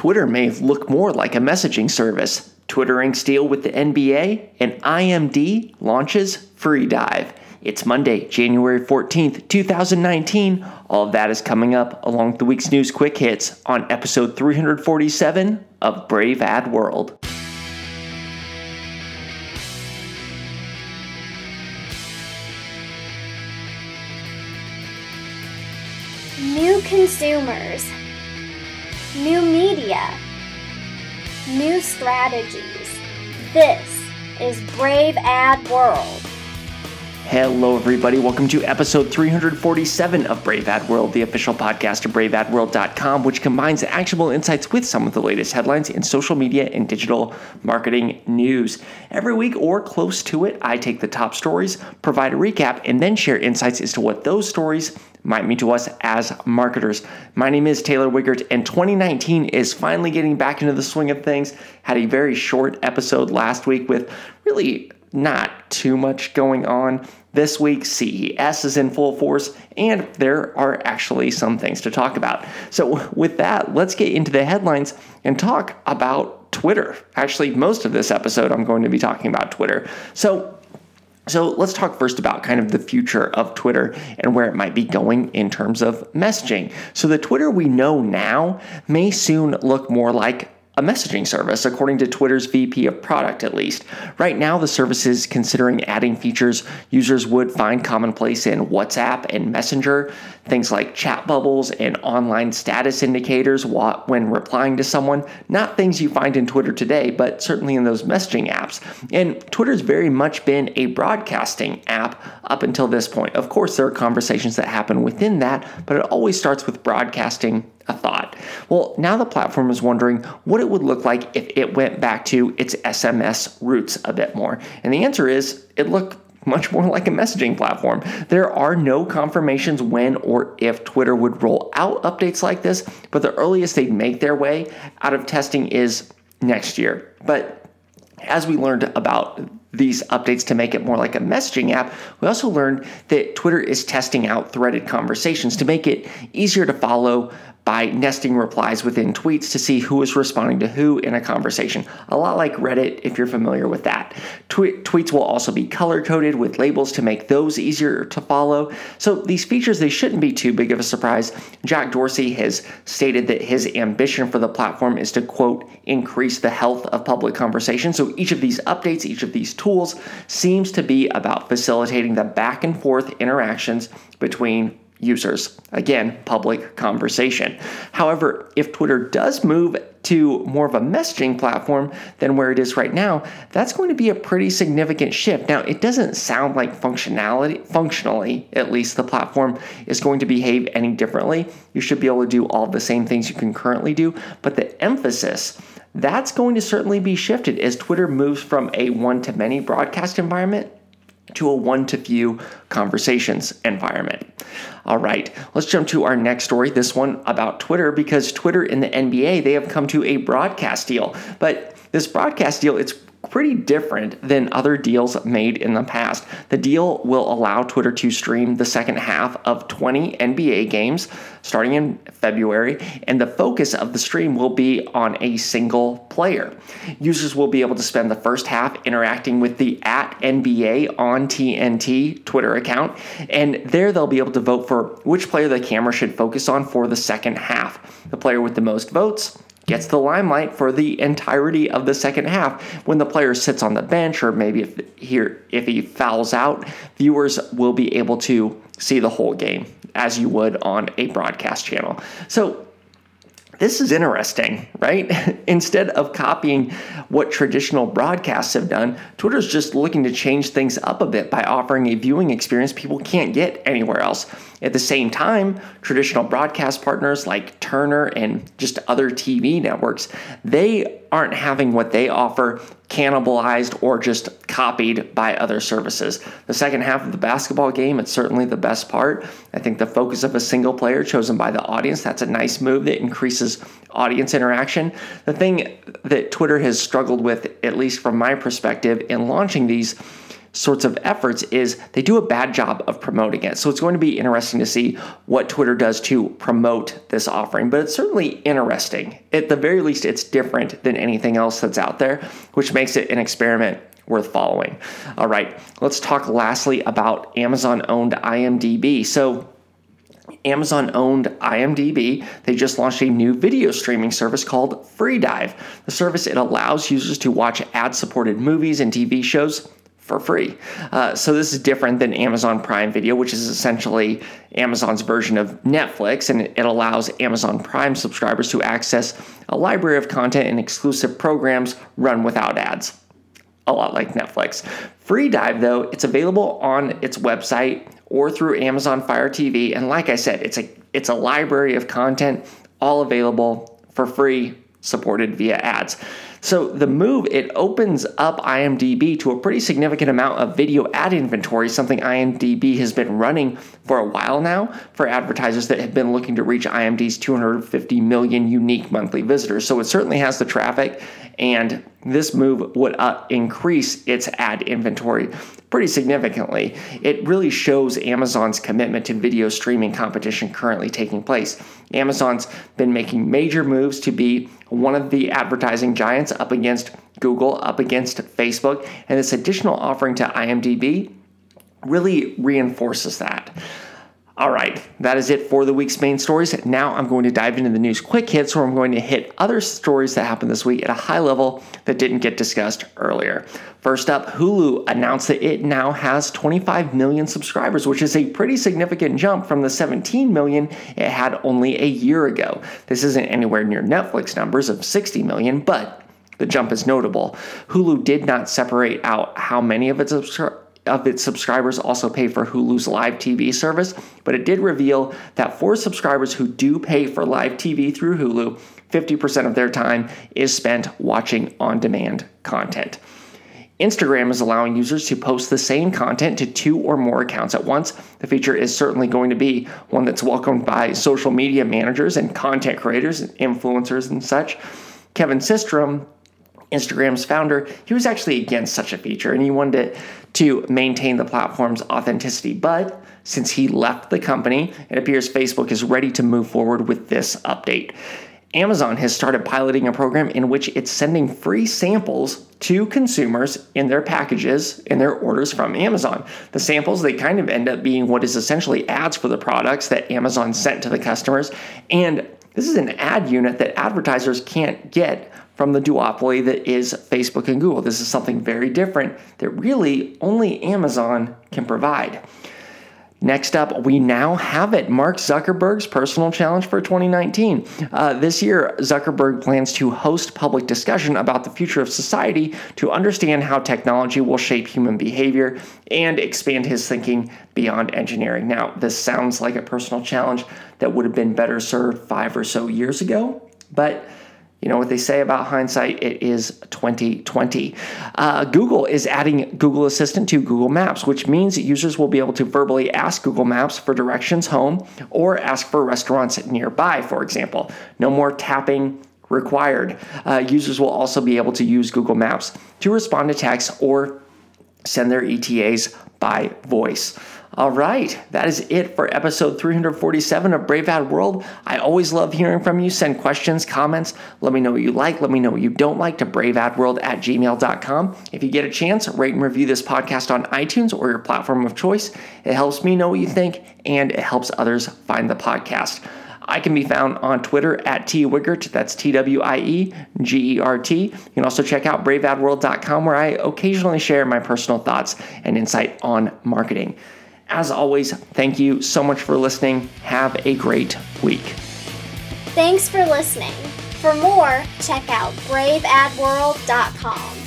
Twitter may look more like a messaging service. Twitter Inc. deal with the NBA, and IMD launches Freedive. It's Monday, January 14th, 2019. All of that is coming up along with the week's news quick hits on episode 347 of Brave Ad World. New consumers, new media, new strategies. This is Brave Ad World. Hello, everybody. Welcome to episode 347 of Brave Ad World, the official podcast of braveadworld.com, which combines actionable insights with some of the latest headlines in social media and digital marketing news. Every week or close to it, I take the top stories, provide a recap, and then share insights as to what those stories might mean to us as marketers. My name is Taylor Wiegert, and 2019 is finally getting back into the swing of things. Had a very short episode last week with really not too much going on. This week, CES is in full force, and there are actually some things to talk about. So, with that, let's get into the headlines and talk about Twitter. Actually, most of this episode, I'm going to be talking about Twitter. So, so let's talk first about kind of the future of Twitter and where it might be going in terms of messaging. So the Twitter we know now may soon look more like a messaging service, according to Twitter's VP of product at least. Right now, the service is considering adding features users would find commonplace in WhatsApp and Messenger, things like chat bubbles and online status indicators when replying to someone. Not things you find in Twitter today, but certainly in those messaging apps. And Twitter's very much been a broadcasting app up until this point. Of course, there are conversations that happen within that, but it always starts with broadcasting a thought. Well, now the platform is wondering what it would look like if it went back to its SMS roots a bit more. And the answer is it looked much more like a messaging platform. There are no confirmations when or if Twitter would roll out updates like this, but the earliest they'd make their way out of testing is next year. But as we learned about these updates to make it more like a messaging app, we also learned that Twitter is testing out threaded conversations to make it easier to follow by nesting replies within tweets to see who is responding to who in a conversation. A lot like Reddit, if you're familiar with that. Twe- tweets will also be color coded with labels to make those easier to follow. So these features, they shouldn't be too big of a surprise. Jack Dorsey has stated that his ambition for the platform is to, quote, increase the health of public conversation. So each of these updates, each of these tools seems to be about facilitating the back and forth interactions between users. Again, public conversation. However, if Twitter does move to more of a messaging platform than where it is right now, that's going to be a pretty significant shift. Now, it doesn't sound like functionality, functionally, at least the platform is going to behave any differently. You should be able to do all the same things you can currently do, but the emphasis that's going to certainly be shifted as Twitter moves from a one to many broadcast environment to a one to few conversations environment. All right, let's jump to our next story. This one about Twitter because Twitter and the NBA they have come to a broadcast deal. But this broadcast deal it's pretty different than other deals made in the past. The deal will allow Twitter to stream the second half of 20 NBA games starting in February, and the focus of the stream will be on a single player. Users will be able to spend the first half interacting with the at NBA on TNT Twitter account, and there they'll be able to vote for which player the camera should focus on for the second half. The player with the most votes gets the limelight for the entirety of the second half. When the player sits on the bench, or maybe if here if he fouls out, viewers will be able to see the whole game as you would on a broadcast channel. So this is interesting, right? Instead of copying what traditional broadcasts have done, Twitter's just looking to change things up a bit by offering a viewing experience people can't get anywhere else. At the same time, traditional broadcast partners like Turner and just other TV networks, they aren't having what they offer cannibalized or just copied by other services. The second half of the basketball game, it's certainly the best part. I think the focus of a single player chosen by the audience, that's a nice move that increases audience interaction. The thing that Twitter has struggled with, at least from my perspective, in launching these sorts of efforts is they do a bad job of promoting it. So it's going to be interesting to see what Twitter does to promote this offering, but it's certainly interesting. At the very least, it's different than anything else that's out there, which makes it an experiment worth following. All right, let's talk lastly about Amazon owned IMDb. So Amazon owned IMDb, they just launched a new video streaming service called Freedive. The service it allows users to watch ad-supported movies and TV shows for free. Uh, so this is different than Amazon Prime Video, which is essentially Amazon's version of Netflix, and it allows Amazon Prime subscribers to access a library of content and exclusive programs run without ads. A lot like Netflix. Freedive, though, it's available on its website or through Amazon Fire TV. And like I said, it's a it's a library of content all available for free, supported via ads. So the move it opens up IMDb to a pretty significant amount of video ad inventory, something IMDb has been running for a while now for advertisers that have been looking to reach IMDb's 250 million unique monthly visitors. So it certainly has the traffic and this move would uh, increase its ad inventory pretty significantly. It really shows Amazon's commitment to video streaming competition currently taking place. Amazon's been making major moves to be one of the advertising giants up against Google, up against Facebook, and this additional offering to IMDb really reinforces that. All right, that is it for the week's main stories. Now I'm going to dive into the news quick hits where I'm going to hit other stories that happened this week at a high level that didn't get discussed earlier. First up, Hulu announced that it now has 25 million subscribers, which is a pretty significant jump from the 17 million it had only a year ago. This isn't anywhere near Netflix numbers of 60 million, but the jump is notable. Hulu did not separate out how many of its subscribers of its subscribers also pay for Hulu's live TV service, but it did reveal that for subscribers who do pay for live TV through Hulu, 50% of their time is spent watching on demand content. Instagram is allowing users to post the same content to two or more accounts at once. The feature is certainly going to be one that's welcomed by social media managers and content creators and influencers and such. Kevin Systrom Instagram's founder, he was actually against such a feature and he wanted to maintain the platform's authenticity. But since he left the company, it appears Facebook is ready to move forward with this update. Amazon has started piloting a program in which it's sending free samples to consumers in their packages in their orders from Amazon. The samples they kind of end up being what is essentially ads for the products that Amazon sent to the customers and this is an ad unit that advertisers can't get from the duopoly that is Facebook and Google. This is something very different that really only Amazon can provide. Next up, we now have it Mark Zuckerberg's personal challenge for 2019. Uh, this year, Zuckerberg plans to host public discussion about the future of society to understand how technology will shape human behavior and expand his thinking beyond engineering. Now, this sounds like a personal challenge that would have been better served five or so years ago, but you know what they say about hindsight? It is 2020. Uh, Google is adding Google Assistant to Google Maps, which means users will be able to verbally ask Google Maps for directions home or ask for restaurants nearby, for example. No more tapping required. Uh, users will also be able to use Google Maps to respond to text or send their ETAs by voice. All right, that is it for episode 347 of Brave Ad World. I always love hearing from you. Send questions, comments. Let me know what you like. Let me know what you don't like to braveadworld at gmail.com. If you get a chance, rate and review this podcast on iTunes or your platform of choice. It helps me know what you think and it helps others find the podcast. I can be found on Twitter at T Wiegert. That's T W I E G E R T. You can also check out braveadworld.com where I occasionally share my personal thoughts and insight on marketing. As always, thank you so much for listening. Have a great week. Thanks for listening. For more, check out braveadworld.com.